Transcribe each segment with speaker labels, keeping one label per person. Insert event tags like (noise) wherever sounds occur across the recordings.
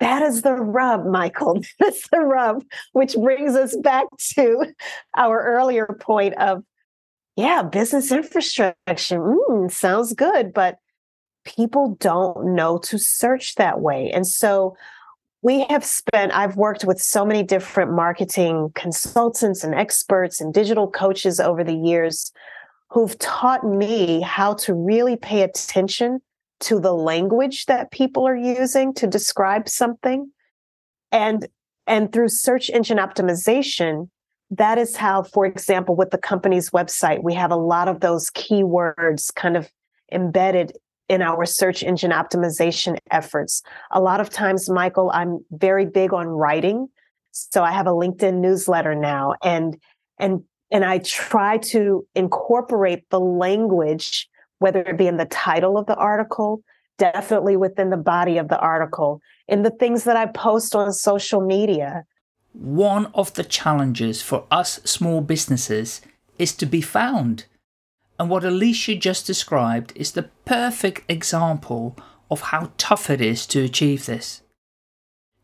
Speaker 1: that is the rub, Michael. (laughs) That's the rub, which brings us back to our earlier point of, yeah, business infrastructure. Mm, sounds good, but people don't know to search that way. And so we have spent, I've worked with so many different marketing consultants and experts and digital coaches over the years who've taught me how to really pay attention to the language that people are using to describe something. And and through search engine optimization that is how for example with the company's website we have a lot of those keywords kind of embedded in our search engine optimization efforts. A lot of times michael i'm very big on writing so i have a linkedin newsletter now and and and i try to incorporate the language whether it be in the title of the article, definitely within the body of the article, in the things that I post on social media.
Speaker 2: One of the challenges for us small businesses is to be found. And what Alicia just described is the perfect example of how tough it is to achieve this.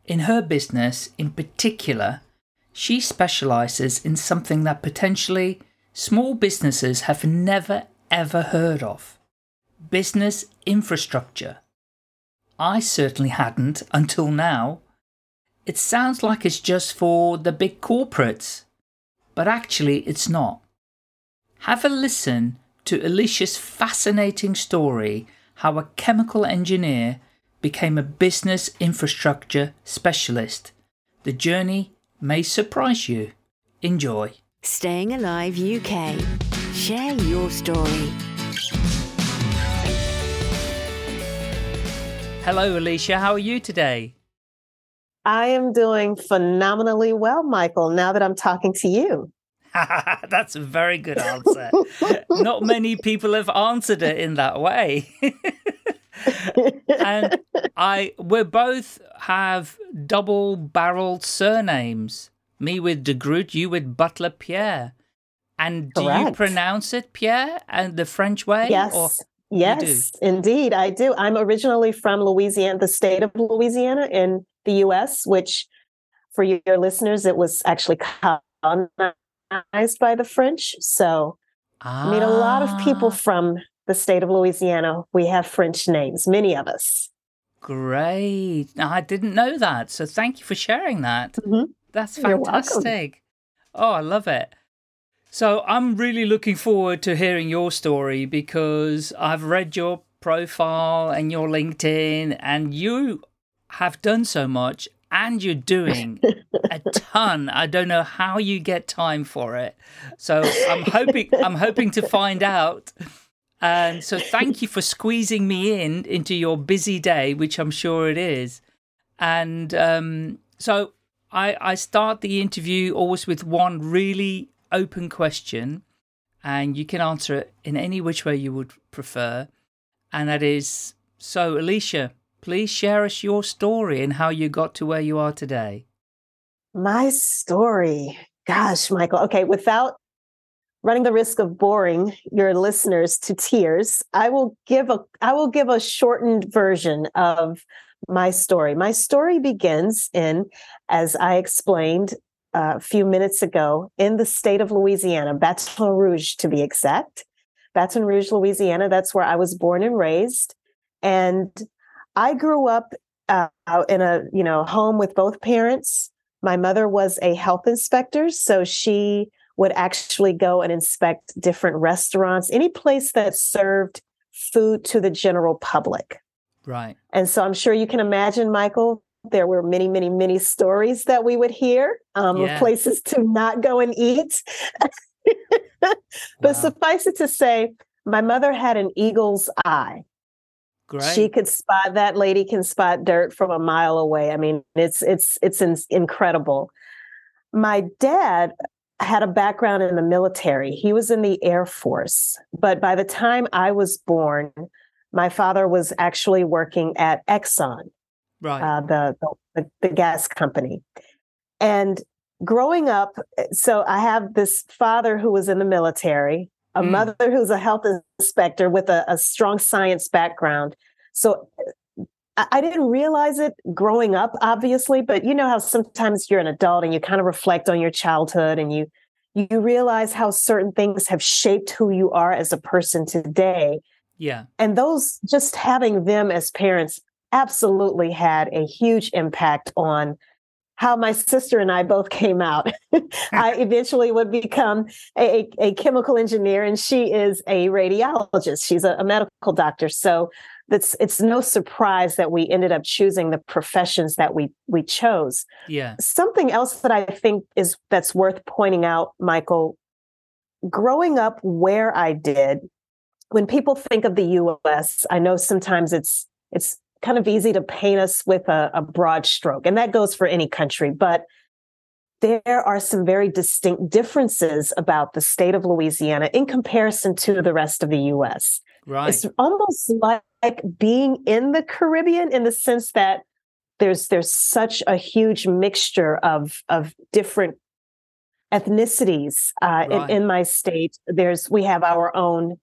Speaker 2: In her business, in particular, she specialises in something that potentially small businesses have never ever heard of business infrastructure. I certainly hadn't until now. It sounds like it's just for the big corporates, but actually it's not. Have a listen to Alicia's fascinating story how a chemical engineer became a business infrastructure specialist. The journey may surprise you. Enjoy.
Speaker 3: Staying Alive UK. Share your story.
Speaker 2: Hello, Alicia. How are you today?
Speaker 1: I am doing phenomenally well, Michael, now that I'm talking to you. (laughs)
Speaker 2: That's a very good answer. (laughs) Not many people have answered it in that way. (laughs) and I we both have double barreled surnames. Me with de Groot, you with Butler Pierre. And do Correct. you pronounce it Pierre and the French way?
Speaker 1: Yes. Or- yes, indeed, I do. I'm originally from Louisiana, the state of Louisiana in the US, which for your listeners, it was actually colonized by the French. So ah. I mean, a lot of people ah. from the state of Louisiana, we have French names, many of us.
Speaker 2: Great. I didn't know that. So thank you for sharing that. Mm-hmm. That's fantastic. Oh, I love it. So I'm really looking forward to hearing your story because I've read your profile and your LinkedIn, and you have done so much and you're doing a (laughs) ton. I don't know how you get time for it. So I'm hoping I'm hoping to find out. And so thank you for squeezing me in into your busy day, which I'm sure it is. And um, so I, I start the interview always with one really open question, and you can answer it in any which way you would prefer. And that is so, Alicia, please share us your story and how you got to where you are today.
Speaker 1: My story. Gosh, Michael. Okay, without running the risk of boring your listeners to tears, I will give a I will give a shortened version of my story. My story begins in, as I explained, a few minutes ago in the state of Louisiana, Baton Rouge to be exact. Baton Rouge, Louisiana, that's where I was born and raised. And I grew up uh, in a, you know, home with both parents. My mother was a health inspector, so she would actually go and inspect different restaurants, any place that served food to the general public.
Speaker 2: Right.
Speaker 1: And so I'm sure you can imagine, Michael, there were many, many, many stories that we would hear um, yeah. of places to not go and eat. (laughs) but wow. suffice it to say, my mother had an eagle's eye. Great. She could spot that lady can spot dirt from a mile away. I mean, it's it's it's in, incredible. My dad had a background in the military. He was in the Air Force, but by the time I was born, my father was actually working at Exxon
Speaker 2: right? Uh,
Speaker 1: the, the the gas company, and growing up, so I have this father who was in the military, a mm. mother who's a health inspector with a, a strong science background. So I didn't realize it growing up, obviously, but you know how sometimes you're an adult and you kind of reflect on your childhood and you you realize how certain things have shaped who you are as a person today.
Speaker 2: Yeah.
Speaker 1: And those just having them as parents absolutely had a huge impact on how my sister and I both (laughs) came out. Ah. I eventually would become a, a, chemical engineer, and she is a radiologist. She's a, a medical doctor. So it's it's no surprise that we ended up choosing the professions that we we chose.
Speaker 2: Yeah.
Speaker 1: Something else that I think is that's worth pointing out, Michael, growing up where I did, when people think of the US, I know sometimes it's it's kind of easy to paint us with a, a broad stroke, and that goes for any country, but there are some very distinct differences about the state of Louisiana in comparison to the rest of the US.
Speaker 2: Right.
Speaker 1: It's almost like being in the Caribbean in the sense that there's there's such a huge mixture of of different ethnicities uh, right. in, in my state. There's we have our own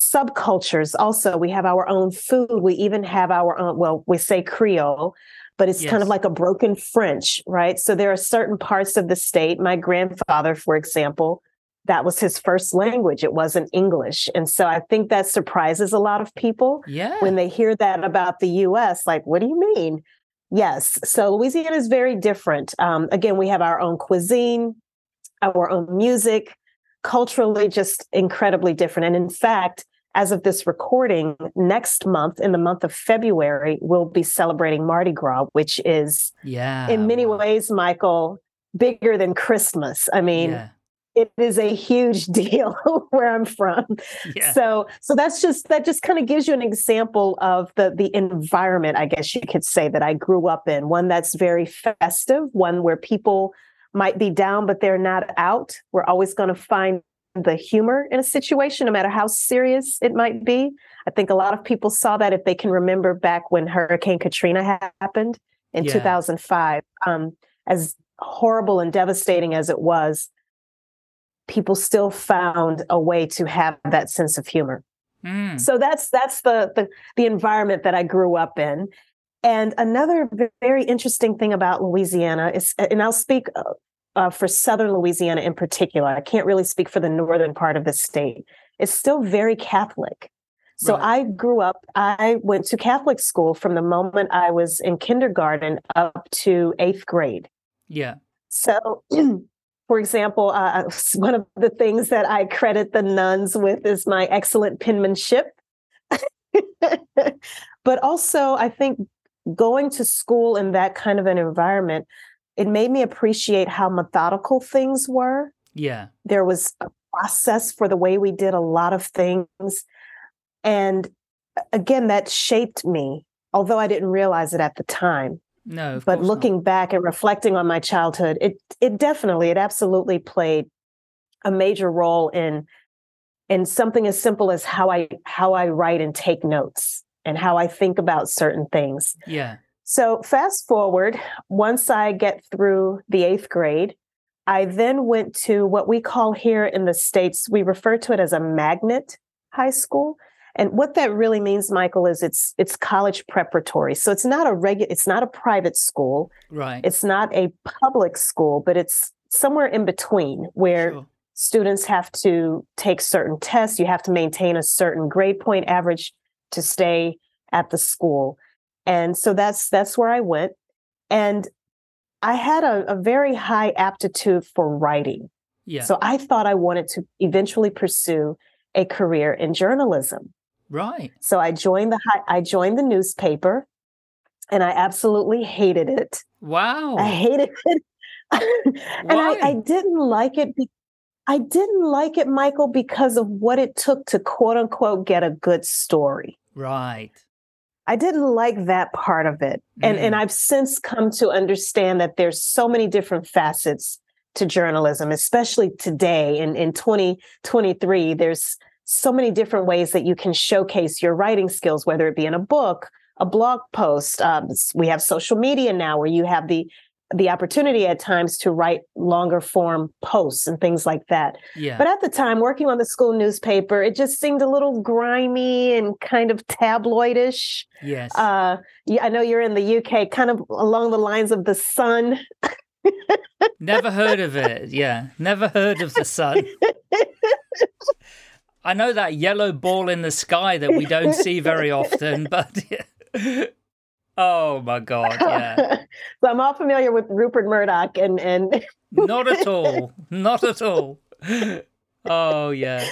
Speaker 1: subcultures. Also, we have our own food. We even have our own. Well, we say Creole, but it's yes. kind of like a broken French, right? So there are certain parts of the state. My grandfather, for example, that was his first language. It wasn't English. And so I think that surprises a lot of people
Speaker 2: yeah.
Speaker 1: when they hear that about the US. Like, what do you mean? Yes. So Louisiana is very different. Um, again, we have our own cuisine, our own music, culturally just incredibly different. And in fact, as of this recording, next month, in the month of February, we'll be celebrating Mardi Gras, which is,
Speaker 2: yeah,
Speaker 1: in many wow. ways, Michael, bigger than Christmas. I mean, yeah it is a huge (laughs) deal where I'm from. Yeah. So so that's just that just kind of gives you an example of the the environment, I guess you could say that I grew up in. One that's very festive, one where people might be down but they're not out. We're always going to find the humor in a situation no matter how serious it might be. I think a lot of people saw that if they can remember back when Hurricane Katrina happened in yeah. 2005 um, as horrible and devastating as it was people still found a way to have that sense of humor. Mm. So that's that's the, the the environment that I grew up in. And another very interesting thing about Louisiana is, and I'll speak uh, uh, for Southern Louisiana in particular. I can't really speak for the northern part of the state. It's still very Catholic. So right. I grew up, I went to Catholic school from the moment I was in kindergarten up to eighth grade.
Speaker 2: Yeah.
Speaker 1: So (clears throat) for example, uh, one of the things that I credit the nuns with is my excellent penmanship. (laughs) but also, I think going to school in that kind of an environment, it made me appreciate how methodical things were.
Speaker 2: Yeah.
Speaker 1: There was a process for the way we did a lot of things. And again, that shaped me, although I didn't realize it at the time.
Speaker 2: No,
Speaker 1: but looking
Speaker 2: not.
Speaker 1: back and reflecting on my childhood, it it definitely, it absolutely played a major role in in something as simple as how I how I write and take notes and how I think about certain things.
Speaker 2: Yeah.
Speaker 1: So fast forward, once I get through the eighth grade, I then went to what we call here in the States, we refer to it as a magnet high school. And what that really means, Michael, is it's it's college preparatory. So it's not a regular, it's not a private school.
Speaker 2: Right.
Speaker 1: It's not a public school, but it's somewhere in between where sure. students have to take certain tests. You have to maintain a certain grade point average to stay at the school. And so that's that's where I went. And I had a, a very high aptitude for writing.
Speaker 2: Yeah.
Speaker 1: So I thought I wanted to eventually pursue a career in journalism.
Speaker 2: Right.
Speaker 1: So I joined the I joined the newspaper and I absolutely hated it.
Speaker 2: Wow.
Speaker 1: I hated it. (laughs) and I, I, didn't like it. Be- I didn't like it, Michael, because of what it took to quote unquote get a good story.
Speaker 2: Right.
Speaker 1: I didn't like that part of it. Mm. And and mm. I've since come to understand that there's so many different facets to journalism, especially today in, in 2023. There's so many different ways that you can showcase your writing skills, whether it be in a book, a blog post. Um, we have social media now where you have the the opportunity at times to write longer form posts and things like that.
Speaker 2: Yeah.
Speaker 1: But at the time, working on the school newspaper, it just seemed a little grimy and kind of tabloidish.
Speaker 2: Yes.
Speaker 1: Uh, yeah, I know you're in the UK, kind of along the lines of the Sun. (laughs)
Speaker 2: never heard of it. Yeah, never heard of the Sun. (laughs) I know that yellow ball in the sky that we don't see very often, but. (laughs) Oh my god, yeah. (laughs)
Speaker 1: so I'm all familiar with Rupert Murdoch and and
Speaker 2: Not at all. (laughs) Not at all. Oh yeah.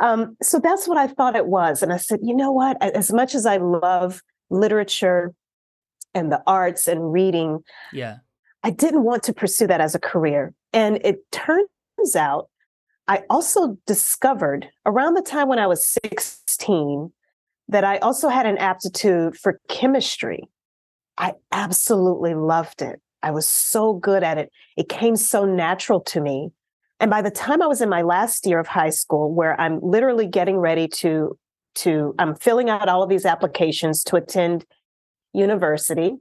Speaker 1: um so that's what I thought it was and I said, "You know what? As much as I love literature and the arts and reading,
Speaker 2: yeah.
Speaker 1: I didn't want to pursue that as a career." And it turns out I also discovered around the time when I was 16 that I also had an aptitude for chemistry. I absolutely loved it. I was so good at it. It came so natural to me. And by the time I was in my last year of high school, where I'm literally getting ready to, to I'm filling out all of these applications to attend university.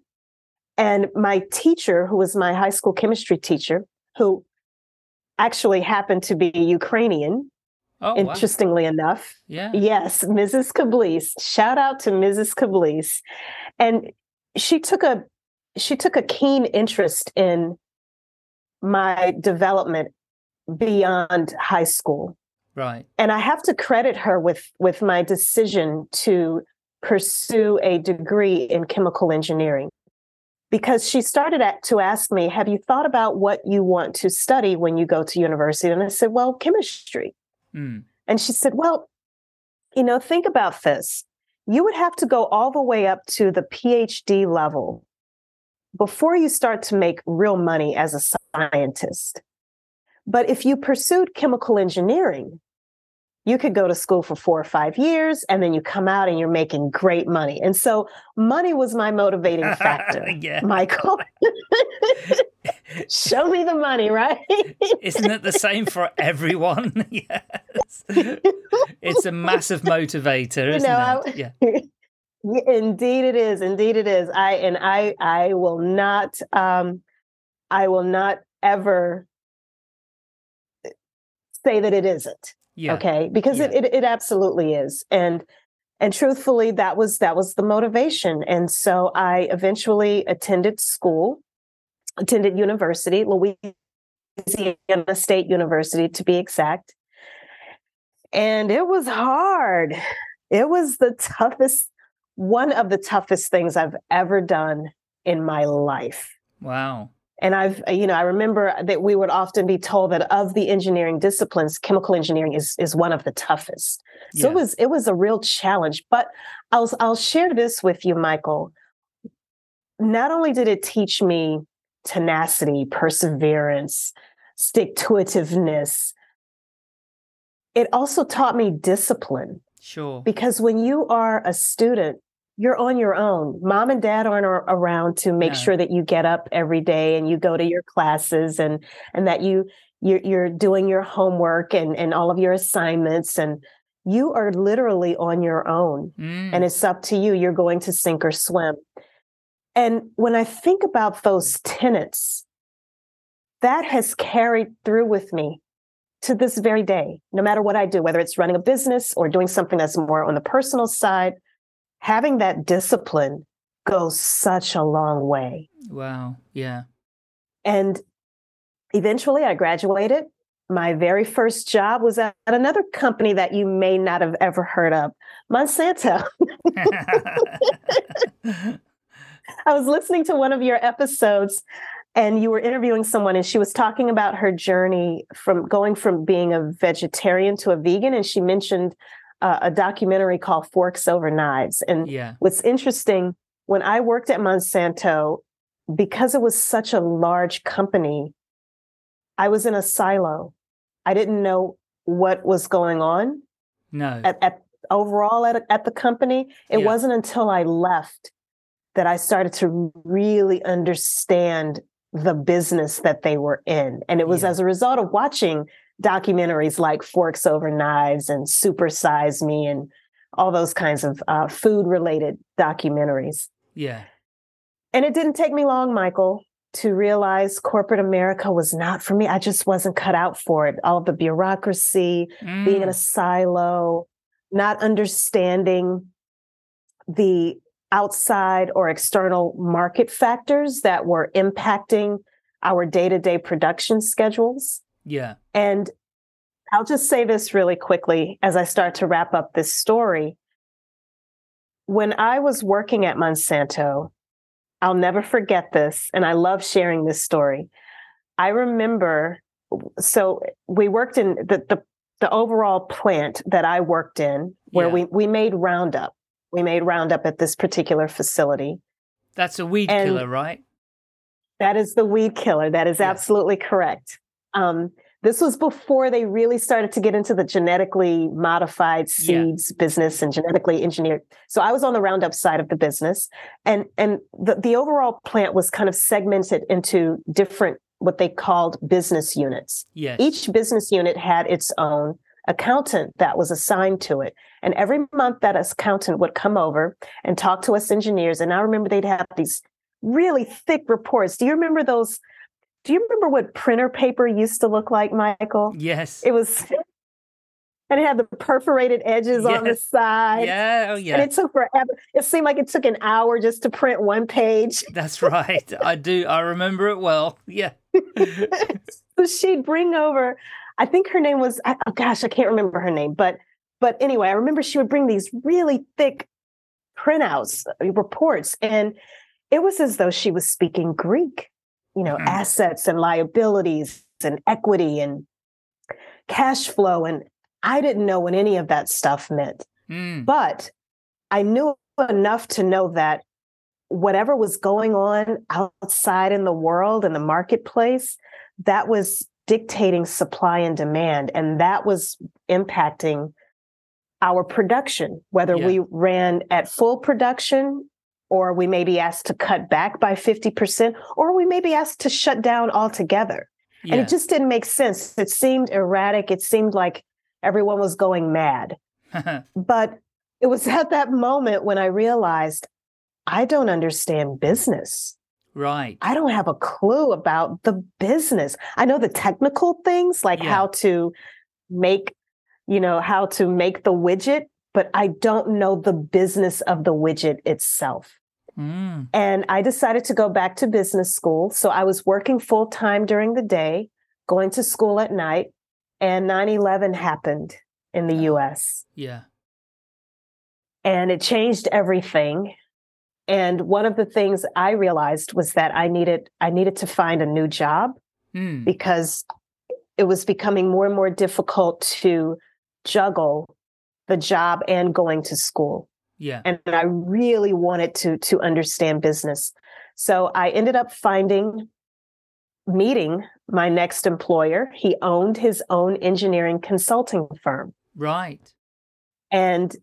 Speaker 1: And my teacher, who was my high school chemistry teacher, who actually happened to be Ukrainian,
Speaker 2: Oh,
Speaker 1: interestingly
Speaker 2: wow.
Speaker 1: enough.
Speaker 2: Yeah.
Speaker 1: Yes, Mrs. Kablis. Shout out to Mrs. Kablis. And she took a she took a keen interest in my development beyond high school.
Speaker 2: Right.
Speaker 1: And I have to credit her with with my decision to pursue a degree in chemical engineering. Because she started at, to ask me, have you thought about what you want to study when you go to university? And I said, well, chemistry.
Speaker 2: Mm.
Speaker 1: And she said, Well, you know, think about this. You would have to go all the way up to the PhD level before you start to make real money as a scientist. But if you pursued chemical engineering, you could go to school for four or five years and then you come out and you're making great money. And so money was my motivating (laughs) factor,
Speaker 2: yeah.
Speaker 1: Michael. (laughs) Show me the money, right?
Speaker 2: Isn't it the same for everyone? (laughs) yes. It's a massive motivator, isn't
Speaker 1: you know,
Speaker 2: it? Yeah.
Speaker 1: yeah. Indeed it is. Indeed it is. I and I I will not um I will not ever say that it isn't.
Speaker 2: Yeah.
Speaker 1: Okay. Because
Speaker 2: yeah.
Speaker 1: it, it it absolutely is. And and truthfully that was that was the motivation. And so I eventually attended school, attended university, Louisiana State University to be exact. And it was hard. It was the toughest, one of the toughest things I've ever done in my life.
Speaker 2: Wow.
Speaker 1: And I've, uh, you know, I remember that we would often be told that of the engineering disciplines, chemical engineering is is one of the toughest. So
Speaker 2: Yeah.
Speaker 1: it was it was a real challenge. But I'll I'll share this with you, Michael. Not only did it teach me tenacity, perseverance, stick to itiveness, it also taught me discipline
Speaker 2: Sure.
Speaker 1: because when you are a student, you're on your own. Mom and dad aren't around to make
Speaker 2: No.
Speaker 1: sure that you get up every day and you go to your classes and and that you you're, you're doing your homework and and all of your assignments and you are literally on your own
Speaker 2: Mm.
Speaker 1: and it's up to you you're going to sink or swim and when i think about those tenets that has carried through with me to this very day no matter what i do whether it's running a business or doing something that's more on the personal side having that discipline goes such a long way
Speaker 2: wow. Yeah.
Speaker 1: and eventually i graduated my very first job was at another company that you may not have ever heard of monsanto (laughs) I was listening to one of your episodes and you were interviewing someone and she was talking about her journey from going from being a vegetarian to a vegan and she mentioned uh, a documentary called Forks Over Knives and
Speaker 2: yeah.
Speaker 1: what's interesting when I worked at Monsanto because it was such a large company I was in a silo I didn't know what was going on
Speaker 2: No.
Speaker 1: at, at overall at, at the company it
Speaker 2: Yeah.
Speaker 1: wasn't until i left that i started to really understand the business that they were in and it was
Speaker 2: Yeah.
Speaker 1: as a result of watching documentaries like forks over knives and super size me and all those kinds of uh, food related documentaries
Speaker 2: Yeah.
Speaker 1: and it didn't take me long, Michael, to realize corporate America was not for me. I just wasn't cut out for it. All of the bureaucracy, mm. being in a mm. silo, not understanding the outside or external market factors that were impacting our day to day production schedules.
Speaker 2: Yeah.
Speaker 1: And I'll just say this really quickly as I start to wrap up this story. When I was working at Monsanto, I'll never forget this, and I love sharing this story. I remember, so we worked in the the, the overall plant that I worked in, where yeah. we we made Roundup. We made Roundup at this particular facility.
Speaker 2: That's a weed and killer, right?
Speaker 1: That is the weed killer. That is absolutely correct. Um, this was before they really started to get into the genetically modified seeds yeah. business and genetically engineered. So I was on the Roundup side of the business, and and the, the overall plant was kind of segmented into different what they called business units.
Speaker 2: Yes.
Speaker 1: Each business unit had its own accountant that was assigned to it. And every month that accountant would come over and talk to us engineers. And I remember they'd have these really thick reports. Do you remember those do you remember what printer paper used to look like, Michael?
Speaker 2: Yes.
Speaker 1: It was (laughs) and it had the perforated edges yes. on the side.
Speaker 2: Yeah, oh yeah.
Speaker 1: And it took forever. It seemed like it took an hour just to print one page. (laughs)
Speaker 2: That's right. I do. I remember it well. Yeah. (laughs)
Speaker 1: so she'd bring over. I think her name was. Oh gosh, I can't remember her name. But but anyway, I remember she would bring these really thick printouts, uh, reports, and it was as though she was speaking Greek you know, mm-hmm. assets and liabilities and equity and cash flow. And I didn't know what any of that stuff meant. Mm. But I knew enough to know that whatever was going on outside in the world and the marketplace, that was dictating supply and demand. And that was impacting our production, whether yeah. we ran at full production or we may be asked to cut back by 50%, or we may be asked to shut down altogether. Yeah. And it just didn't make sense. It seemed erratic. It seemed like everyone was going mad. (laughs) but it was at that moment when I realized I don't understand business.
Speaker 2: Right.
Speaker 1: I don't have a clue about the business. I know the technical things like yeah. how to make, you know, how to make the widget, but I don't know the business of the widget itself. Mm. And I decided to go back to business school. So I was working full time during the day, going to school at night, and 9 11 happened in the US.
Speaker 2: Yeah.
Speaker 1: And it changed everything. And one of the things I realized was that I needed I needed to find a new job mm. because it was becoming more and more difficult to juggle the job and going to school.
Speaker 2: Yeah.
Speaker 1: And I really wanted to to understand business. So I ended up finding meeting my next employer. He owned his own engineering consulting firm.
Speaker 2: Right.
Speaker 1: And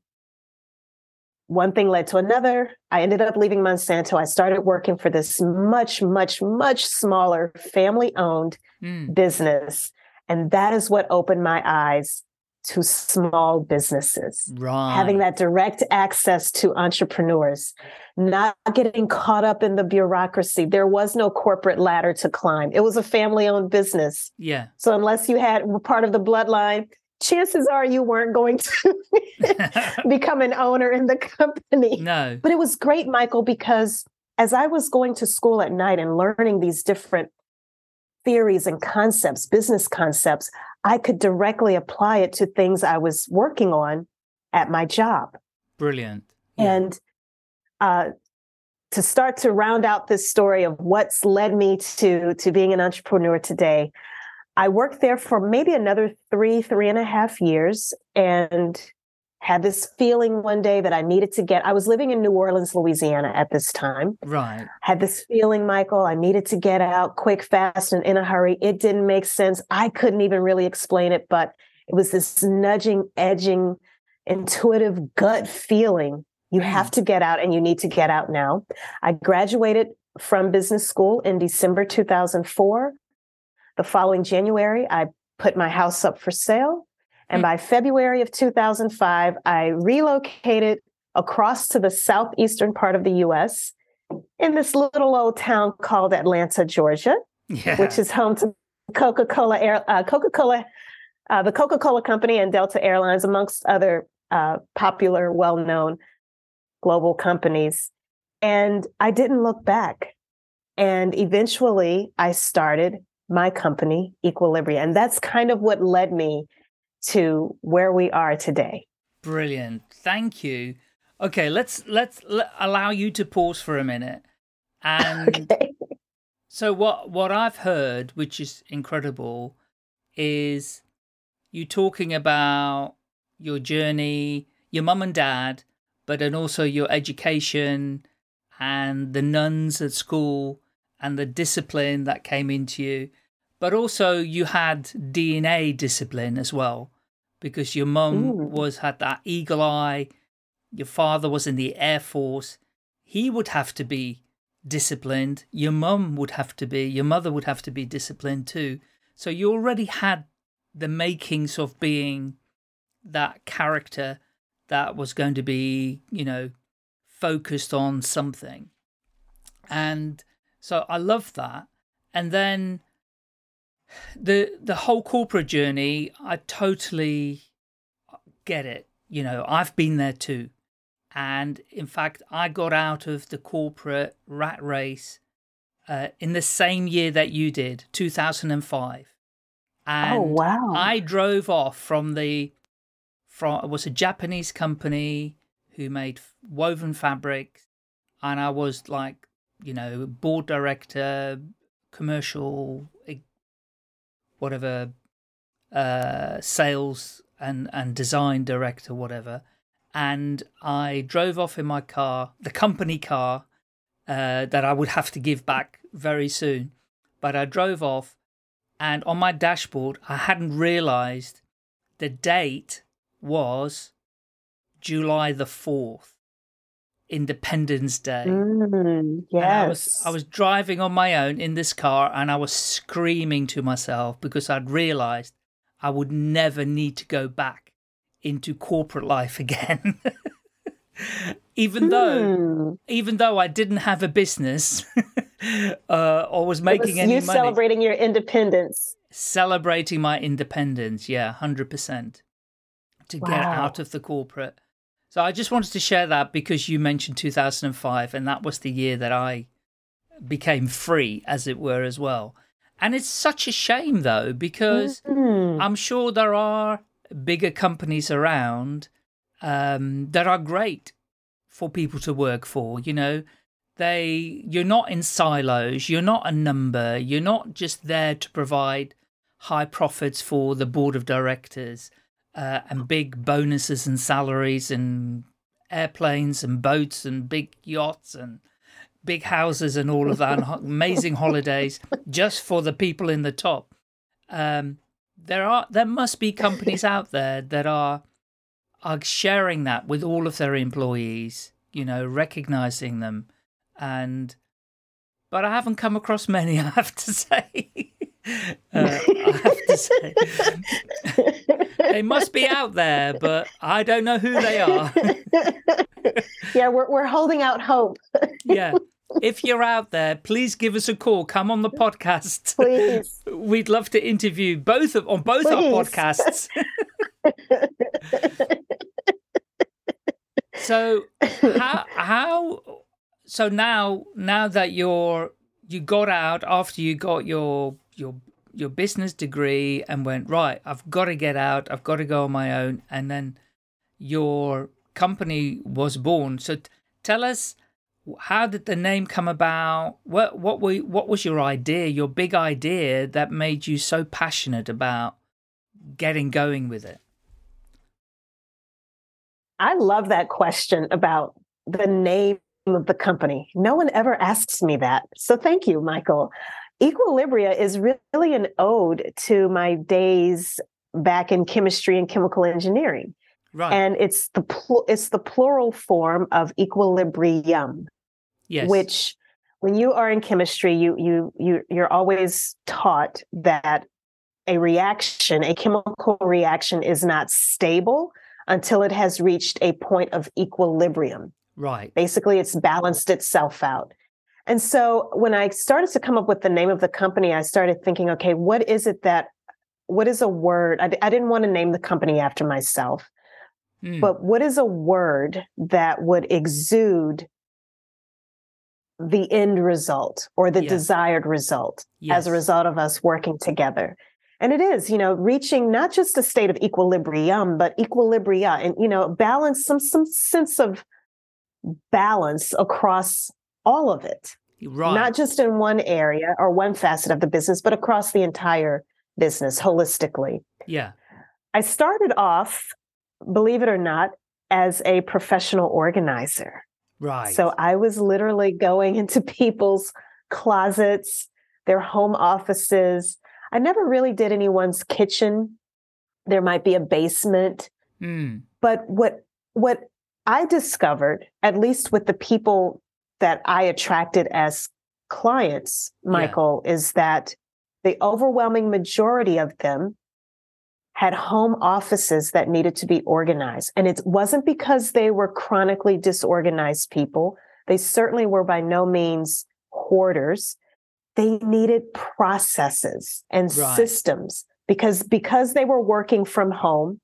Speaker 1: one thing led to another. I ended up leaving Monsanto. I started working for this much, much, much smaller family owned mm. business. And that is what opened my eyes to small businesses,
Speaker 2: right.
Speaker 1: having that direct access to entrepreneurs, not getting caught up in the bureaucracy. There was no corporate ladder to climb. It was a family owned business.
Speaker 2: Yeah.
Speaker 1: So unless you had part of the bloodline, chances are you weren't going to (laughs) become an owner in the company.
Speaker 2: No.
Speaker 1: But it was great, Michael, because as I was going to school at night and learning these different theories and concepts, business concepts, I could directly apply it to things I was working on at my job.
Speaker 2: Brilliant.
Speaker 1: Yeah. And uh, to start to round out this story of what's led me to to being an entrepreneur today, I worked there for maybe another three, three and a half years, and had this feeling one day that I needed to get. I was living in New Orleans, Louisiana at this time.
Speaker 2: Right.
Speaker 1: Had this feeling, Michael, I needed to get out quick, fast, and in a hurry. It didn't make sense. I couldn't even really explain it, but it was this nudging, edging, intuitive gut feeling. You have mm. to get out and you need to get out now. I graduated from business school in December 2004. The following January, I put my house up for sale and by February of 2005, I relocated across to the southeastern part of the US in this little old town called Atlanta, Georgia, yeah. which is home to Coca Cola Air, uh, Coca Cola, uh, the Coca Cola Company, and Delta Airlines, amongst other uh, popular, well known global companies. And I didn't look back. And eventually, I started my company, Equilibria, and that's kind of what led me to where we are today.
Speaker 2: Brilliant, thank you. Okay, let's let's let, allow you to pause for a minute. And (laughs) okay. so what what I've heard, which is incredible, is you talking about your journey, your mum and dad, but then also your education and the nuns at school and the discipline that came into you. But also you had DNA discipline as well, because your mum mm. was had that eagle eye your father was in the Air Force, he would have to be disciplined. Your mum would have to be, your mother would have to be disciplined too. So you already had the makings of being that character that was going to be, you know, focused on something. And so I love that. And then the the whole corporate journey, I totally get it. You know, I've been there too. And in fact, I got out of the corporate rat race uh, in the same year that you did, 2005. And
Speaker 1: oh, wow.
Speaker 2: I drove off from the, from, it was a Japanese company who made woven fabrics. And I was like, you know, board director, commercial, whatever, uh, sales and, and design director, whatever and I drove off in my car, the company car uh, that I would have to give back very soon. But I drove off, and on my dashboard, I hadn't realized the date was July the 4th. Independence Day.
Speaker 1: Mm, yes.
Speaker 2: I was, I was driving on my own in this car and I was screaming to myself because I'd realized I would never need to go back into corporate life again. (laughs) even though hmm. even though I didn't have a business (laughs) uh, or was making was any
Speaker 1: you
Speaker 2: money.
Speaker 1: celebrating your independence.
Speaker 2: Celebrating my independence, yeah, hundred percent. To wow. get out of the corporate. So I just wanted to share that because you mentioned 2005, and that was the year that I became free, as it were, as well. And it's such a shame, though, because mm-hmm. I'm sure there are bigger companies around um, that are great for people to work for. You know, they you're not in silos. You're not a number. You're not just there to provide high profits for the board of directors uh, and big bonuses and salaries and airplanes and boats and big yachts and big houses and all of that and (laughs) amazing holidays just for the people in the top. Um, there are there must be companies out there that are are sharing that with all of their employees, you know, recognizing them and but I haven't come across many, (laughs) I have to say. (laughs) uh, I have to say. (laughs) they must be out there, but I don't know who they are. (laughs)
Speaker 1: yeah, we're we're holding out hope.
Speaker 2: yeah if you're out there, please give us a call. Come on the podcast.
Speaker 1: Please.
Speaker 2: We'd love to interview both of on both please. our podcasts. so how how so now now that you're you got out after you got your your your business degree and went right i've got to get out i've got to go on my own and then your company was born so t- tell us how did the name come about? What what were what was your idea, your big idea that made you so passionate about getting going with it?
Speaker 1: I love that question about the name of the company. No one ever asks me that. So thank you, Michael. Equilibria is really an ode to my days back in chemistry and chemical engineering. Right. And it's the pl- it's the plural form of equilibrium
Speaker 2: yes.
Speaker 1: which when you are in chemistry you you you you're always taught that a reaction a chemical reaction is not stable until it has reached a point of equilibrium
Speaker 2: right
Speaker 1: basically it's balanced itself out And so when I started to come up with the name of the company, I started thinking, okay, what is it that, what is a word? I, I didn't want to name the company after myself, mm. but what is a word that would exude the end result or the desired result yes. as a result of us working together? And it is, you know, reaching not just a state of equilibrium, but equilibria and, you know, balance, some, some sense of balance across all of it. Right. Not just in one area or one facet of the business, but across the entire business holistically.
Speaker 2: Yeah.
Speaker 1: I started off, believe it or not, as a professional organizer.
Speaker 2: Right.
Speaker 1: So I was literally going (laughs) into people's closets, their home offices. I never really did anyone's kitchen. There might be a basement. Mm. But what what I discovered, at least with the people that I attracted as clients, Michael, yeah. is that the overwhelming majority of them had home offices that needed to be organized. And it wasn't because they were chronically disorganized people. They certainly were by no means hoarders. They needed processes and right. systems because because they were working from home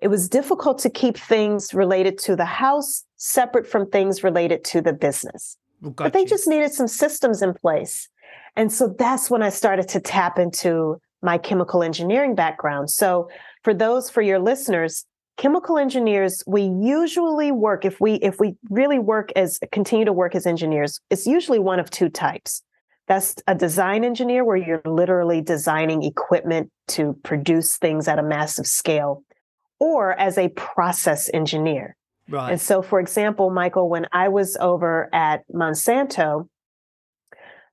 Speaker 1: it was difficult to keep things related to the house separate from things related to the business. Well, but they you. just needed some systems in place. And so that's when I started to tap into my chemical engineering background. So for those for your listeners, chemical engineers we usually work if we if we really work as continue to work as engineers, it's usually one of two types. That's a design engineer where you're literally designing equipment to produce things at a massive scale or as a process engineer.
Speaker 2: Right.
Speaker 1: And so, for example, Michael, when I was over at Monsanto,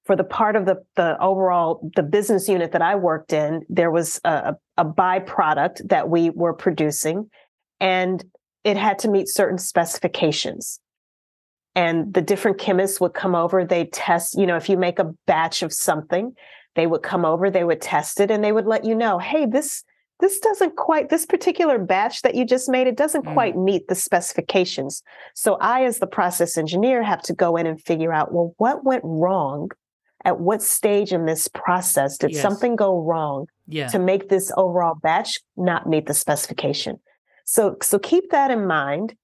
Speaker 1: for the part of the, the overall the business unit that I worked in, there was a, a byproduct that we were producing, and it had to meet certain specifications. And the different chemists would come over, they test, you know, if you make a batch of something, they would come over, they would test it, and they would let you know, hey, this this doesn't quite this particular batch that you just made it doesn't mm. quite meet the specifications so i as the process engineer have to go in and figure out well what went wrong at what stage in this process did yes. something go wrong
Speaker 2: yeah.
Speaker 1: to make this overall batch not meet the specification so so keep that in mind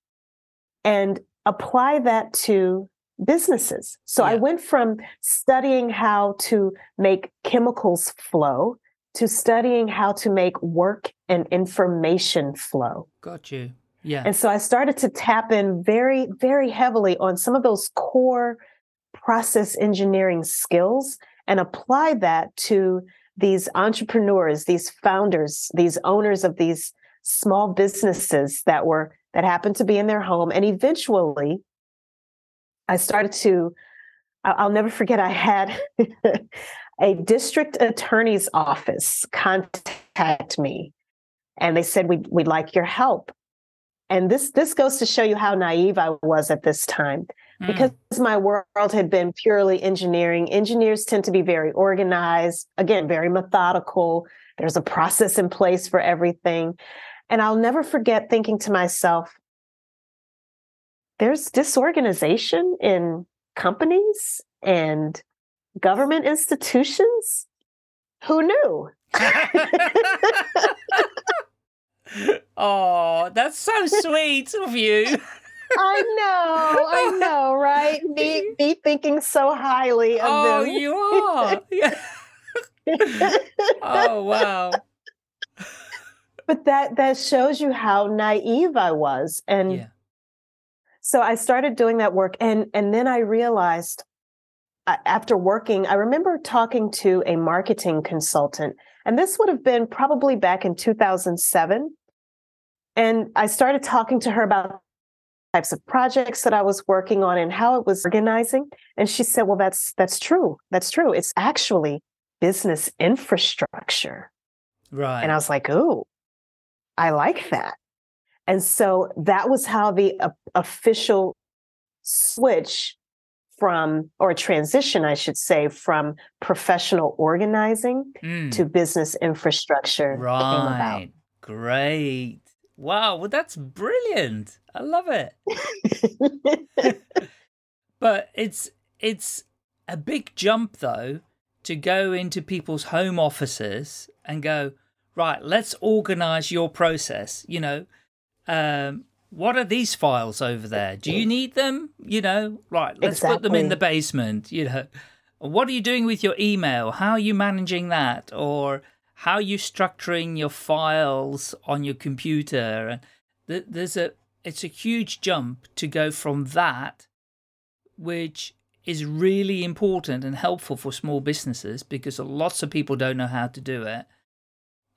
Speaker 1: and apply that to businesses so yeah. i went from studying how to make chemicals flow to studying how to make work and information flow.
Speaker 2: Got you. Yeah.
Speaker 1: And so I started to tap in very, very heavily on some of those core process engineering skills and apply that to these entrepreneurs, these founders, these owners of these small businesses that were that happened to be in their home. And eventually I started to I'll never forget I had (laughs) a district attorney's office contact me and they said we'd, we'd like your help. And this this goes to show you how naive i was at this time mm. because my world had been purely engineering. Engineers tend to be very organized again very methodical. There's a process in place for everything. And i'll never forget thinking to myself there's disorganization in companies and government institutions? Who knew? (laughs)
Speaker 2: oh, that's so sweet of you.
Speaker 1: I know, I know, right? (laughs) Me, me thinking so highly of
Speaker 2: oh,
Speaker 1: them.
Speaker 2: you are. Yeah. (laughs) oh, wow.
Speaker 1: But that that shows you how naive I was, and yeah. so I started doing that work, and and then I realized after working, I remember talking to a marketing consultant, and this would have been probably back in 2007. And I started talking to her about types of projects that I was working on and how it was organizing. And she said, "Well, that's that's true. That's true. It's actually business infrastructure."
Speaker 2: Right.
Speaker 1: And I was like, "Oh, I like that." And so that was how the uh, official switch from, or a transition, I should say, from professional organizing mm. to business infrastructure.
Speaker 2: Right. Great. Wow. Well, that's brilliant. I love it. (laughs) but it's, it's, a big jump, though, to go into people's home offices and go, right, let's organize your process. You know, um, what are these files over there? Do you need them? You know, right, let's exactly. put them in the basement. You know, what are you doing with your email? How are you managing that? Or how are you structuring your files on your computer? And there's a, it's a huge jump to go from that, which is really important and helpful for small businesses because lots of people don't know how to do it.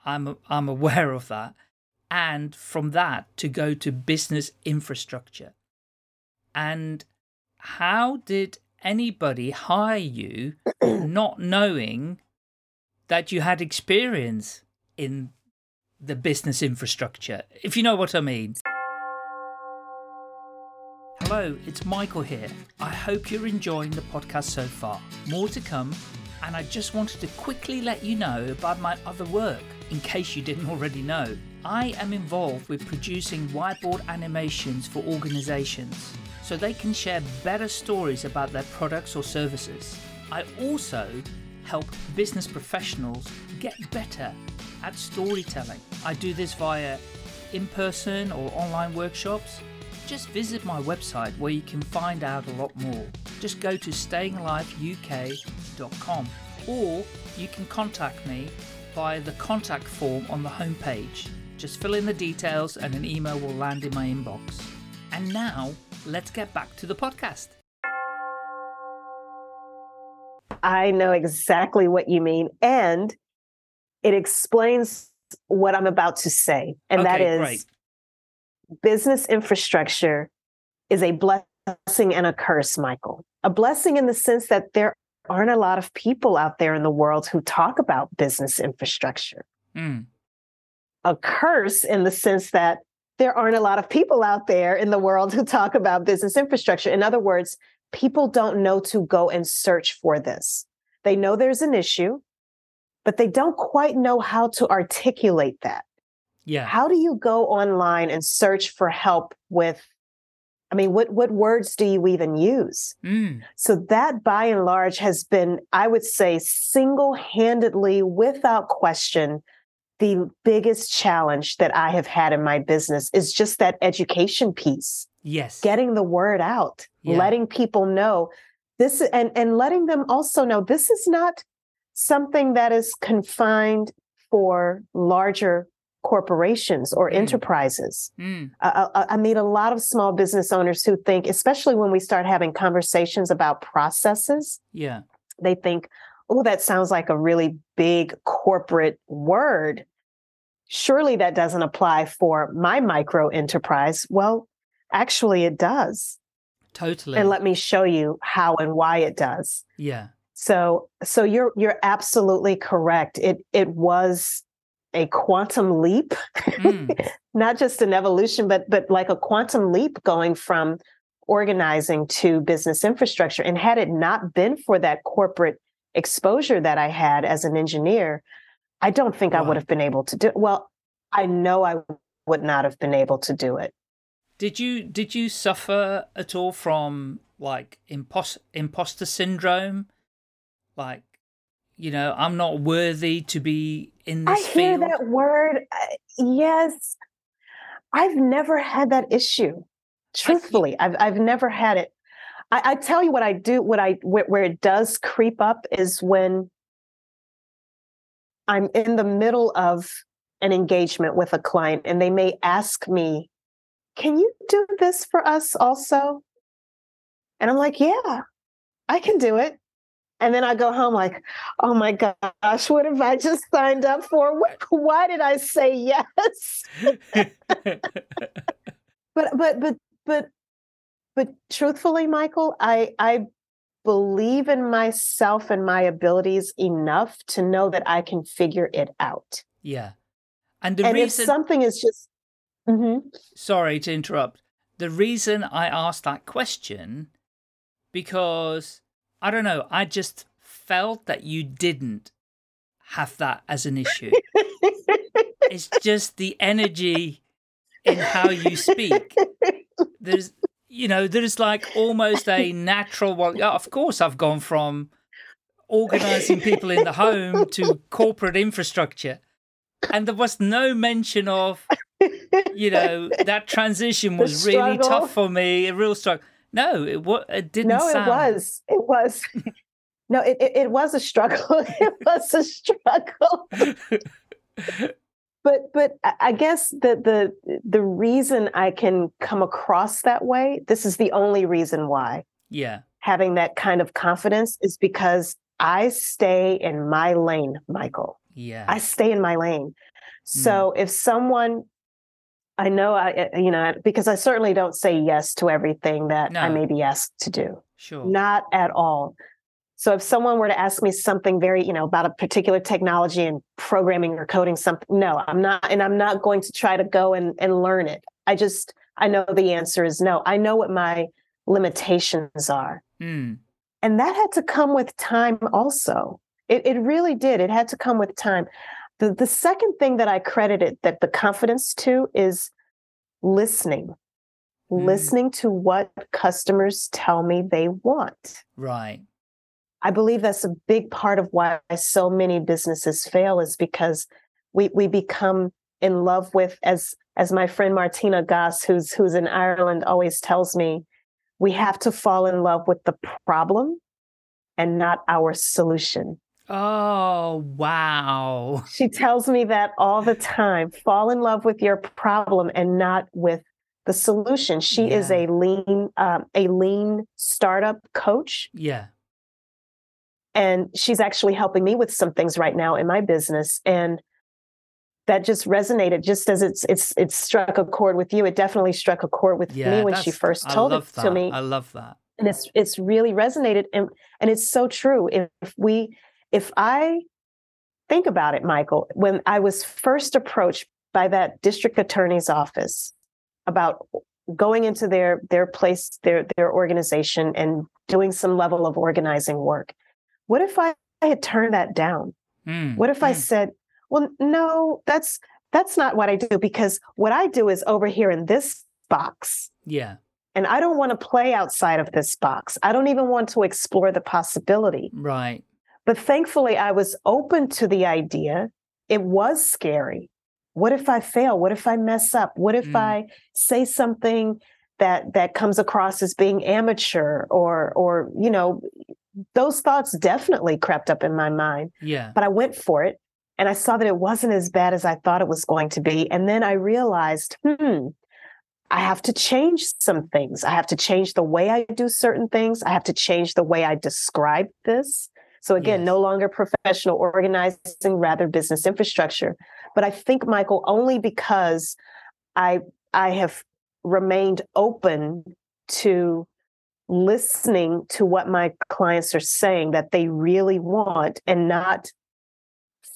Speaker 2: I'm I'm aware of that. And from that to go to business infrastructure. And how did anybody hire you (clears throat) not knowing that you had experience in the business infrastructure, if you know what I mean? Hello, it's Michael here. I hope you're enjoying the podcast so far. More to come, and I just wanted to quickly let you know about my other work, in case you didn't already know. I am involved with producing whiteboard animations for organizations so they can share better stories about their products or services. I also help business professionals get better at storytelling. I do this via in person or online workshops just visit my website where you can find out a lot more. Just go to stayingaliveuk.com or you can contact me via the contact form on the homepage. Just fill in the details and an email will land in my inbox. And now, let's get back to the podcast.
Speaker 1: I know exactly what you mean. And it explains what I'm about to say. And okay, that is great business infrastructure is a blessing and a curse, Michael. A blessing in the sense that there aren't a lot of people out there in the world who talk about business infrastructure. Mm. A curse in the sense that there aren't a lot of people out there in the world who talk about business infrastructure. In other words, people don't know to go and search for this. They know there's an issue, but they don't quite know how to articulate that.
Speaker 2: Yeah.
Speaker 1: How do you go online and search for help with I mean, what what words do you even use? Mm. So that by and large has been, I would say, single-handedly, without question, the biggest challenge that I have had in my business is just that education piece.
Speaker 2: Yes.
Speaker 1: Getting the word out, yeah. letting people know this and, and letting them also know this is not something that is confined for larger corporations or mm. enterprises. Mm. Uh, I, I meet a lot of small business owners who think, especially when we start having conversations about processes,
Speaker 2: yeah,
Speaker 1: they think, "Oh, that sounds like a really big corporate word." Surely that doesn't apply for my micro enterprise. Well, actually, it does.
Speaker 2: Totally.
Speaker 1: And let me show you how and why it does.
Speaker 2: Yeah.
Speaker 1: So so you're you're absolutely correct. It it was a quantum leap, mm. (laughs) not just an evolution, but but like a quantum leap going from organizing to business infrastructure. And had it not been for that corporate exposure that I had as an engineer, I don't think wow. I would have been able to do it. Well, I know I would not have been able to do it.
Speaker 2: Did you did you suffer at all from like impost, imposter syndrome? Like you know, I'm not worthy to be in this
Speaker 1: I
Speaker 2: hear
Speaker 1: that word. Uh, yes. I've never had that issue. Truthfully, I've I've never had it. I, I tell you what I do. What I where, where it does creep up is when I'm in the middle of an engagement with a client, and they may ask me, "Can you do this for us also?" And I'm like, "Yeah, I can do it." And then I go home like, oh my gosh, what have I just signed up for? Why did I say yes? but but but but but truthfully, Michael, I I believe in myself and my abilities enough to know that I can figure it out.
Speaker 2: Yeah.
Speaker 1: And the and reason if something is just
Speaker 2: mm-hmm. sorry to interrupt. The reason I asked that question because I don't know. I just felt that you didn't have that as an issue. (laughs) it's just the energy in how you speak. There's you know, there's like almost a natural. Well, of course, I've gone from organizing people in the home to corporate infrastructure, and there was no mention of, you know, that transition was really tough for me. A real struggle. No, it what it didn't.
Speaker 1: No,
Speaker 2: sound.
Speaker 1: it was. It was. (laughs) no, it, it, it was a struggle. (laughs) it was a struggle. (laughs) but but I guess the the the reason I can come across that way, this is the only reason why.
Speaker 2: Yeah.
Speaker 1: Having that kind of confidence is because I stay in my lane, Michael.
Speaker 2: Yeah.
Speaker 1: I stay in my lane. So mm. if someone I know I you know because I certainly don't say yes to everything that no. I may be asked to do.
Speaker 2: Sure.
Speaker 1: Not at all. So if someone were to ask me something very, you know, about a particular technology and programming or coding something, no, I'm not, and I'm not going to try to go and, and learn it. I just, I know the answer is no. I know what my limitations are.
Speaker 2: Mm.
Speaker 1: And that had to come with time also. It, it really did. It had to come with time. The, the second thing that I credited that the confidence to is listening. Mm. Listening to what customers tell me they want.
Speaker 2: Right
Speaker 1: I believe that's a big part of why so many businesses fail is because we we become in love with as as my friend Martina Goss, who's who's in Ireland, always tells me, we have to fall in love with the problem and not our solution.
Speaker 2: Oh, wow. (laughs)
Speaker 1: She tells me that all the time. Fall in love with your problem and not with the solution. She yeah. is a lean um, a lean startup coach.
Speaker 2: Yeah
Speaker 1: and she's actually helping me with some things right now in my business and that just resonated just as it's it's it struck a chord with you it definitely struck a chord with yeah, me when she first told it
Speaker 2: that.
Speaker 1: to me
Speaker 2: i love that
Speaker 1: and it's it's really resonated and and it's so true if we if i think about it michael when i was first approached by that district attorney's office about going into their their place their their organization and doing some level of organizing work what if I had turned that down?
Speaker 2: Mm,
Speaker 1: what if mm. I said, well, no, that's that's not what I do because what I do is over here in this box.
Speaker 2: Yeah.
Speaker 1: And I don't want to play outside of this box. I don't even want to explore the possibility.
Speaker 2: Right.
Speaker 1: But thankfully, I was open to the idea. It was scary. What if I fail? What if I mess up? What if mm. I say something that that comes across as being amateur or or you know those thoughts definitely crept up in my mind.
Speaker 2: Yeah.
Speaker 1: But I went for it and I saw that it wasn't as bad as I thought it was going to be. And then I realized, hmm, I have to change some things. I have to change the way I do certain things. I have to change the way I describe this. So again, yes. no longer professional organizing, rather business infrastructure. But I think, Michael, only because I I have remained open to listening to what my clients are saying that they really want and not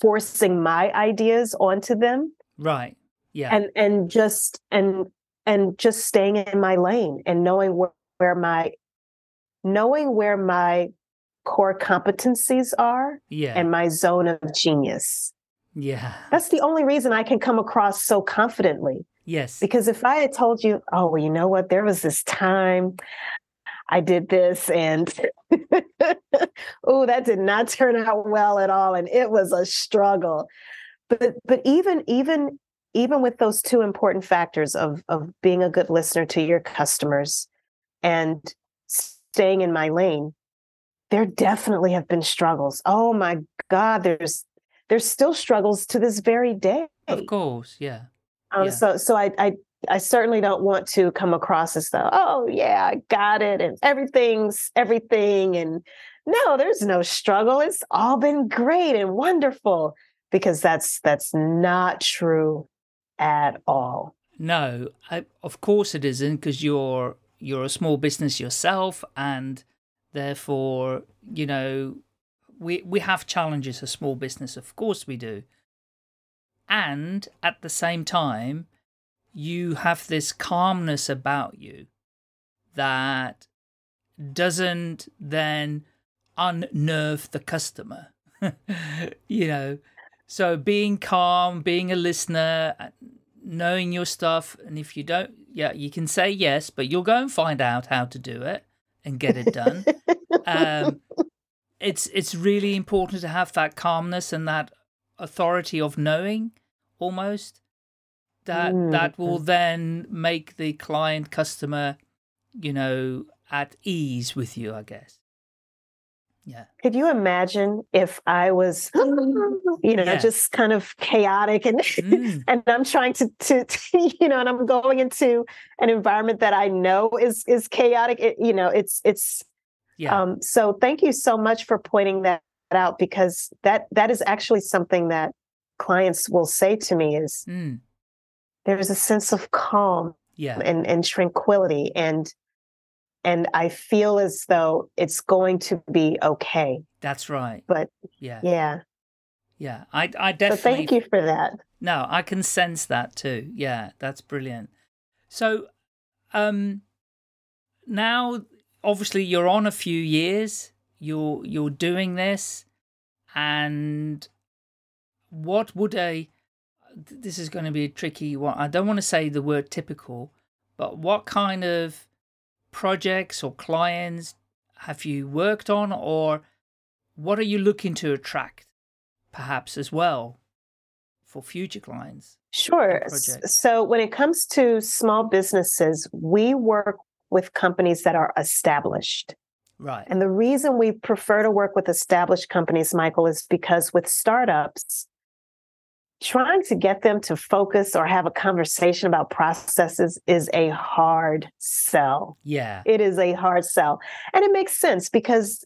Speaker 1: forcing my ideas onto them
Speaker 2: right yeah
Speaker 1: and and just and and just staying in my lane and knowing where, where my knowing where my core competencies are
Speaker 2: yeah.
Speaker 1: and my zone of genius.
Speaker 2: Yeah.
Speaker 1: That's the only reason i can come across so confidently.
Speaker 2: Yes.
Speaker 1: Because if i had told you oh well you know what? There was this time I did this and (laughs) oh, that did not turn out well at all. And it was a struggle. But but even even even with those two important factors of of being a good listener to your customers and staying in my lane, there definitely have been struggles. Oh my God, there's there's still struggles to this very day.
Speaker 2: Of course, yeah.
Speaker 1: Um, yeah. So so I I I certainly don't want to come across as though, oh yeah, I got it and everything's everything. And no, there's no struggle. It's all been great and wonderful because that's that's not true at all.
Speaker 2: No, I, of course it isn't because you're you're a small business yourself and therefore, you know, we we have challenges as small business, of course we do. And at the same time, you have this calmness about you that doesn't then unnerve the customer. (laughs) you know, so being calm, being a listener, knowing your stuff. And if you don't, yeah, you can say yes, but you'll go and find out how to do it and get it done. um, it's it's really important to have that calmness and that authority of knowing, almost that mm. that will then make the client customer, you know, at ease with you. I guess. Yeah.
Speaker 1: Could you imagine if I was, (gasps) you know, yeah. just kind of chaotic and mm. (laughs) and I'm trying to, to, to (laughs) you know, and I'm going into an environment that I know is is chaotic. It, you know, it's it's yeah. Um, so thank you so much for pointing that out because that that is actually something that clients will say to me is mm. there's a sense of calm
Speaker 2: yeah.
Speaker 1: and, and tranquility and and I feel as though it's going to be okay.
Speaker 2: That's right.
Speaker 1: But
Speaker 2: yeah,
Speaker 1: yeah,
Speaker 2: yeah. I I definitely.
Speaker 1: So thank you for that.
Speaker 2: No, I can sense that too. Yeah, that's brilliant. So, um, now obviously you're on a few years. You're you're doing this, and what would a this is going to be a tricky one. I don't want to say the word typical, but what kind of projects or clients have you worked on, or what are you looking to attract, perhaps as well, for future clients?
Speaker 1: Sure. So, when it comes to small businesses, we work with companies that are established.
Speaker 2: Right.
Speaker 1: And the reason we prefer to work with established companies, Michael, is because with startups, trying to get them to focus or have a conversation about processes is a hard sell.
Speaker 2: Yeah.
Speaker 1: It is a hard sell. And it makes sense because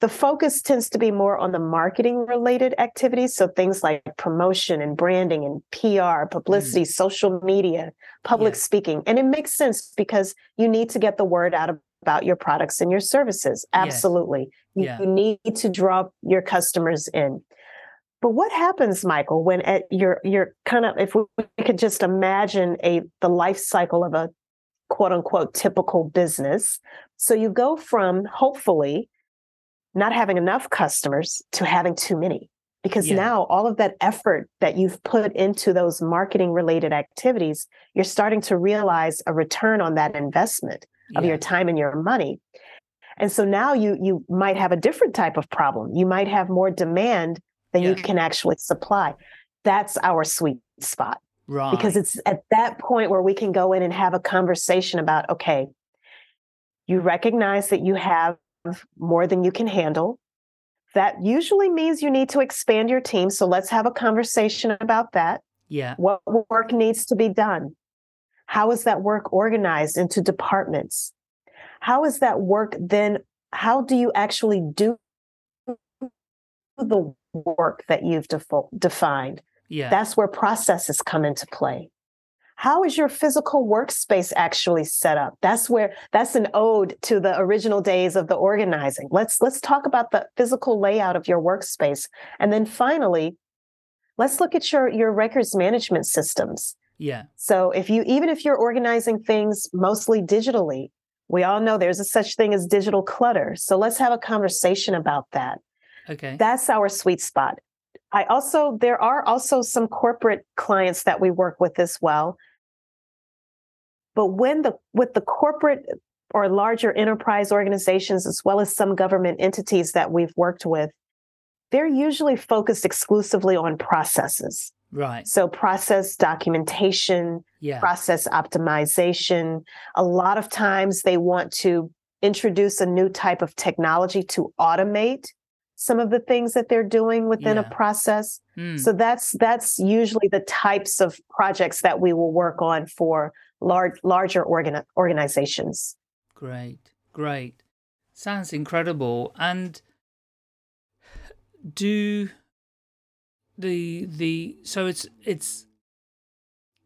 Speaker 1: the focus tends to be more on the marketing related activities. So things like promotion and branding and PR, publicity, mm. social media, public yeah. speaking. And it makes sense because you need to get the word out about your products and your services. Absolutely. Yes. Yeah. You, you need to draw your customers in. But what happens, Michael, when at your you're kind of if we could just imagine a the life cycle of a quote unquote typical business. So you go from hopefully not having enough customers to having too many because yeah. now all of that effort that you've put into those marketing related activities you're starting to realize a return on that investment of yeah. your time and your money and so now you you might have a different type of problem you might have more demand than yeah. you can actually supply. That's our sweet spot.
Speaker 2: Right.
Speaker 1: Because it's at that point where we can go in and have a conversation about okay, you recognize that you have more than you can handle. That usually means you need to expand your team. So let's have a conversation about that.
Speaker 2: Yeah.
Speaker 1: What work needs to be done? How is that work organized into departments? How is that work then? How do you actually do the work that you've defined.
Speaker 2: Yeah.
Speaker 1: That's where processes come into play. How is your physical workspace actually set up? That's where that's an ode to the original days of the organizing. Let's let's talk about the physical layout of your workspace. And then finally, let's look at your your records management systems.
Speaker 2: Yeah.
Speaker 1: So if you even if you're organizing things mostly digitally, we all know there's a such thing as digital clutter. So let's have a conversation about that.
Speaker 2: Okay.
Speaker 1: That's our sweet spot. I also, there are also some corporate clients that we work with as well. But when the, with the corporate or larger enterprise organizations, as well as some government entities that we've worked with, they're usually focused exclusively on processes.
Speaker 2: Right.
Speaker 1: So process documentation,
Speaker 2: yeah.
Speaker 1: process optimization. A lot of times they want to introduce a new type of technology to automate some of the things that they're doing within yeah. a process. Mm. So that's that's usually the types of projects that we will work on for large larger organ- organizations.
Speaker 2: Great. Great. Sounds incredible. And do the the so it's it's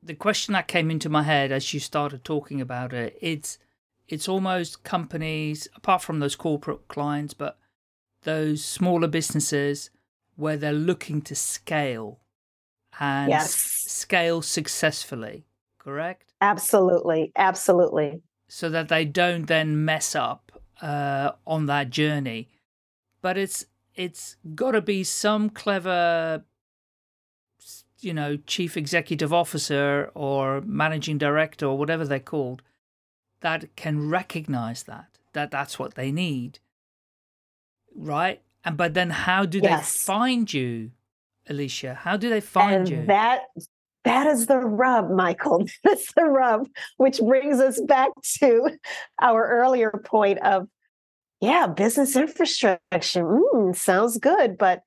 Speaker 2: the question that came into my head as you started talking about it it's it's almost companies apart from those corporate clients but those smaller businesses where they're looking to scale and
Speaker 1: yes.
Speaker 2: scale successfully, correct?
Speaker 1: Absolutely, absolutely.
Speaker 2: So that they don't then mess up uh, on that journey. But it's it's got to be some clever you know, chief executive officer or managing director or whatever they're called that can recognize that, that that's what they need. Right? And but then how do yes. they find you, Alicia? How do they find
Speaker 1: and
Speaker 2: you?
Speaker 1: That that is the rub, Michael. (laughs) That's the rub, which brings us back to our earlier point of, yeah, business infrastructure. Mm, sounds good, but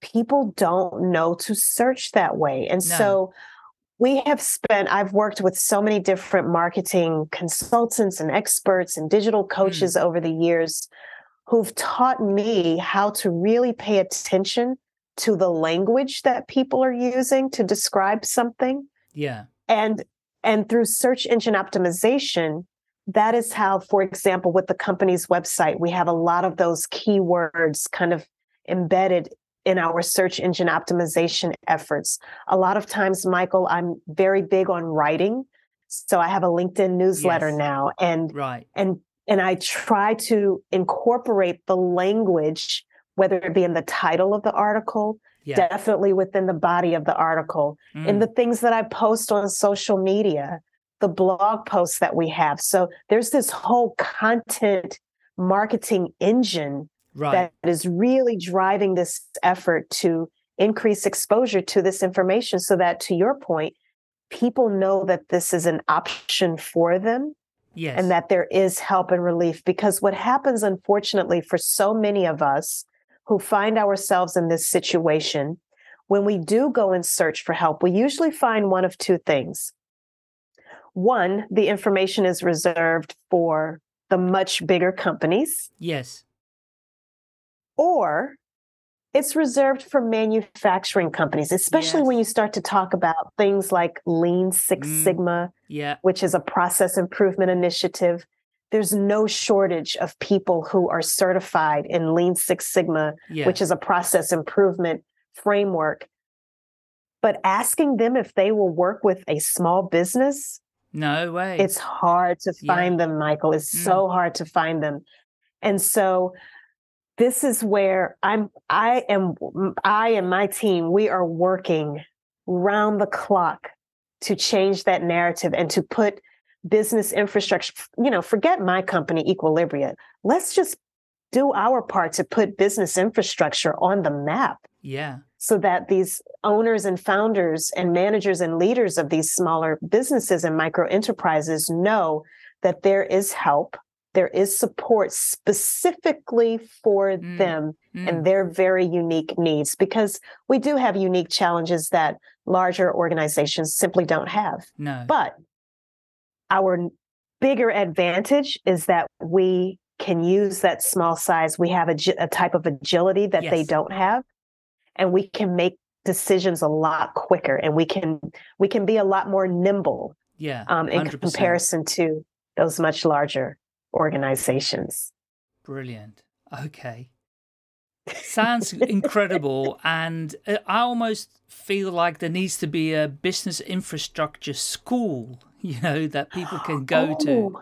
Speaker 1: people don't know to search that way. And no. so we have spent, I've worked with so many different marketing consultants and experts and digital coaches mm. over the years who've taught me how to really pay attention to the language that people are using to describe something.
Speaker 2: Yeah.
Speaker 1: And and through search engine optimization, that is how, for example, with the company's website, we have a lot of those keywords kind of embedded in our search engine optimization efforts. A lot of times, Michael, I'm very big on writing. So I have a LinkedIn newsletter yes. now and
Speaker 2: right.
Speaker 1: and and I try to incorporate the language whether it be in the title of the article, yeah. definitely within the body of the article, mm. in the things that I post on social media, the blog posts that we have. So there's this whole content marketing engine right. that is really driving this effort to increase exposure to this information so that, to your point, people know that this is an option for them.
Speaker 2: Yes.
Speaker 1: And that there is help and relief. Because what happens, unfortunately, for so many of us who find ourselves in this situation, when we do go and search for help, we usually find one of two things. One, the information is reserved for the much bigger companies.
Speaker 2: Yes.
Speaker 1: Or it's reserved for manufacturing companies, especially yes. when you start to talk about things like Lean Six mm. Sigma,
Speaker 2: yeah.
Speaker 1: which is a process improvement initiative there's no shortage of people who are certified in Lean Six Sigma, yeah. which is a process improvement framework. But asking them if they will work with a small business,
Speaker 2: no way.
Speaker 1: It's hard to find yeah. them, Michael. It's mm. so hard to find them. And so this is where I'm I am I and my team, we are working round the clock to change that narrative and to put business infrastructure, you know, forget my company, Equilibria. Let's just do our part to put business infrastructure on the map.
Speaker 2: Yeah.
Speaker 1: So that these owners and founders and managers and leaders of these smaller businesses and micro enterprises know that there is help, there is support specifically for mm. them mm. and their very unique needs, because we do have unique challenges that larger organizations simply don't have.
Speaker 2: No.
Speaker 1: But our bigger advantage is that we can use that small size. We have a, a type of agility that yes. they don't have, and we can make decisions a lot quicker, and we can we can be a lot more nimble.
Speaker 2: Yeah,
Speaker 1: um, in 100%. comparison to those much larger organizations.
Speaker 2: Brilliant. Okay. Sounds incredible. (laughs) And uh, I almost feel like there needs to be a business infrastructure school you know, that people can go (gasps) oh, to.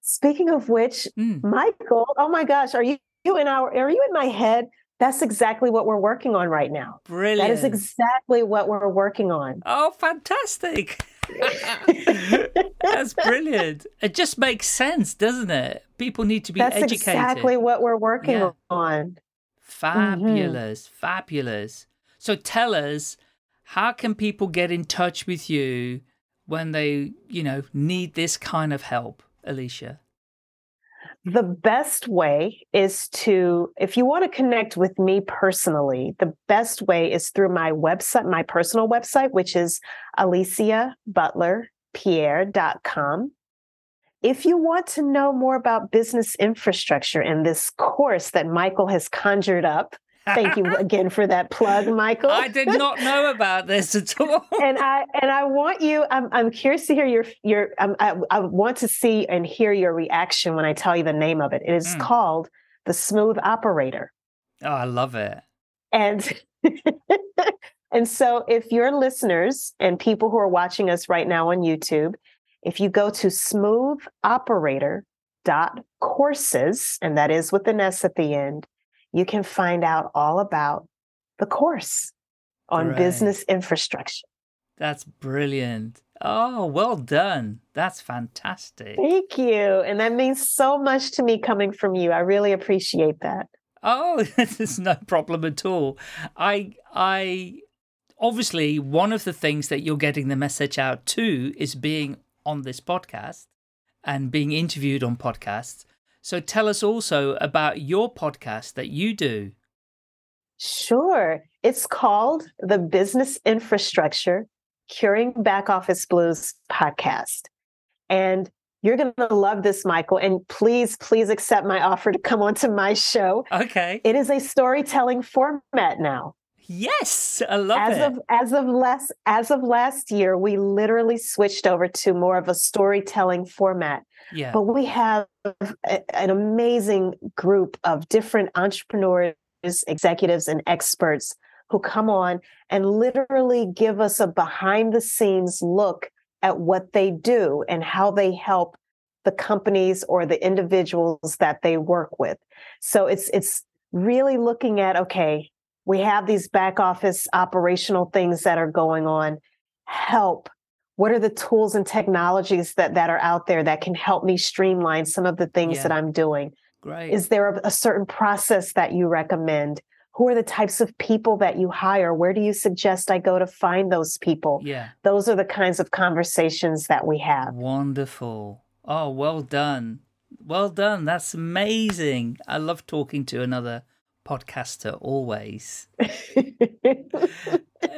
Speaker 1: Speaking of which, mm. Michael, oh my gosh, are you, you in our are you in my head? That's exactly what we're working on right now.
Speaker 2: Brilliant.
Speaker 1: That is exactly what we're working on.
Speaker 2: Oh, fantastic. (laughs) (laughs) That's brilliant. It just makes sense, doesn't it? People need to be educated.
Speaker 1: That's
Speaker 2: educated.
Speaker 1: exactly what we're working yeah. on.
Speaker 2: Fabulous. Mm-hmm. Fabulous. So tell us, how can people get in touch with you when they, you know, need this kind of help, Alicia?
Speaker 1: The best way is to, if you want to connect with me personally, the best way is through my website, my personal website, which is aliciabutlerpierre.com. If you want to know more about business infrastructure and this course that Michael has conjured up, Thank you again for that plug, Michael.
Speaker 2: I did not know about this at all. (laughs)
Speaker 1: and I and I want you. I'm I'm curious to hear your your. Um, I, I want to see and hear your reaction when I tell you the name of it. It is mm. called the Smooth Operator.
Speaker 2: Oh, I love it.
Speaker 1: And (laughs) and so, if your listeners and people who are watching us right now on YouTube, if you go to Smooth Operator dot courses, and that is with an S at the end you can find out all about the course. on right. business infrastructure.
Speaker 2: That's brilliant. Oh, well done. That's fantastic.
Speaker 1: Thank you. And that means so much to me coming from you. I really appreciate that.
Speaker 2: Oh, (laughs) there's no problem at all. I I obviously one of the things that you're getting the message out to is being on this podcast and being interviewed on podcasts. So tell us also about your podcast that you do.
Speaker 1: Sure. It's called the Business Infrastructure Curing Back Office Blues podcast. And you're going to love this, Michael. And please, please accept my offer to come onto my show.
Speaker 2: Okay.
Speaker 1: It is a storytelling format now.
Speaker 2: Yes, I love
Speaker 1: as
Speaker 2: it.
Speaker 1: Of, as of last as of last year, we literally switched over to more of a storytelling format.
Speaker 2: Yeah.
Speaker 1: But we have a, an amazing group of different entrepreneurs, executives, and experts who come on and literally give us a behind the scenes look at what they do and how they help the companies or the individuals that they work with. So it's it's really looking at okay, we have these back office operational things that are going on. Help. What are the tools and technologies that, that are out there that can help me streamline some of the things yeah. that I'm doing?
Speaker 2: Great.
Speaker 1: Is there a, a certain process that you recommend? Who are the types of people that you hire? Where do you suggest I go to find those people?
Speaker 2: Yeah.
Speaker 1: Those are the kinds of conversations that we have.
Speaker 2: Wonderful. Oh, well done. Well done. That's amazing. I love talking to another podcaster always. (laughs)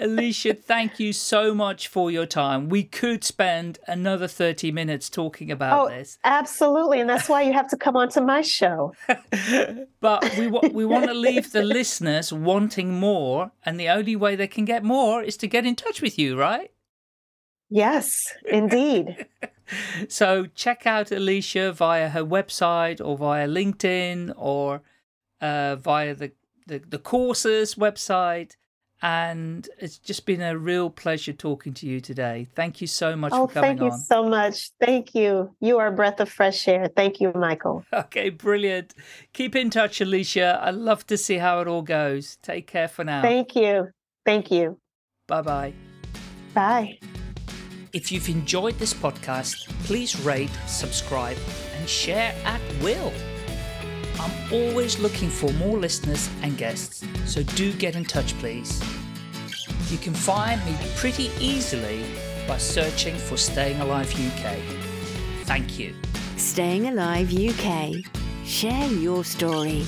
Speaker 2: Alicia, thank you so much for your time. We could spend another 30 minutes talking about
Speaker 1: oh,
Speaker 2: this.
Speaker 1: Absolutely. And that's why you have to come onto my show. (laughs)
Speaker 2: but we, we want to leave the listeners wanting more. And the only way they can get more is to get in touch with you, right?
Speaker 1: Yes, indeed. (laughs)
Speaker 2: so check out Alicia via her website or via LinkedIn or uh, via the, the, the courses website. And it's just been a real pleasure talking to you today. Thank you so much
Speaker 1: oh,
Speaker 2: for coming on.
Speaker 1: Thank you so much. Thank you. You are a breath of fresh air. Thank you, Michael. (laughs)
Speaker 2: Okay, brilliant. Keep in touch, Alicia. I'd love to see how it all goes. Take care for now.
Speaker 1: Thank you. Thank you.
Speaker 2: Bye bye.
Speaker 1: Bye.
Speaker 2: If you've enjoyed this podcast, please rate, subscribe, and share at will. I'm always looking for more listeners and guests, so do get in touch, please. You can find me pretty easily by searching for Staying Alive UK. Thank you.
Speaker 3: Staying Alive UK. Share your story.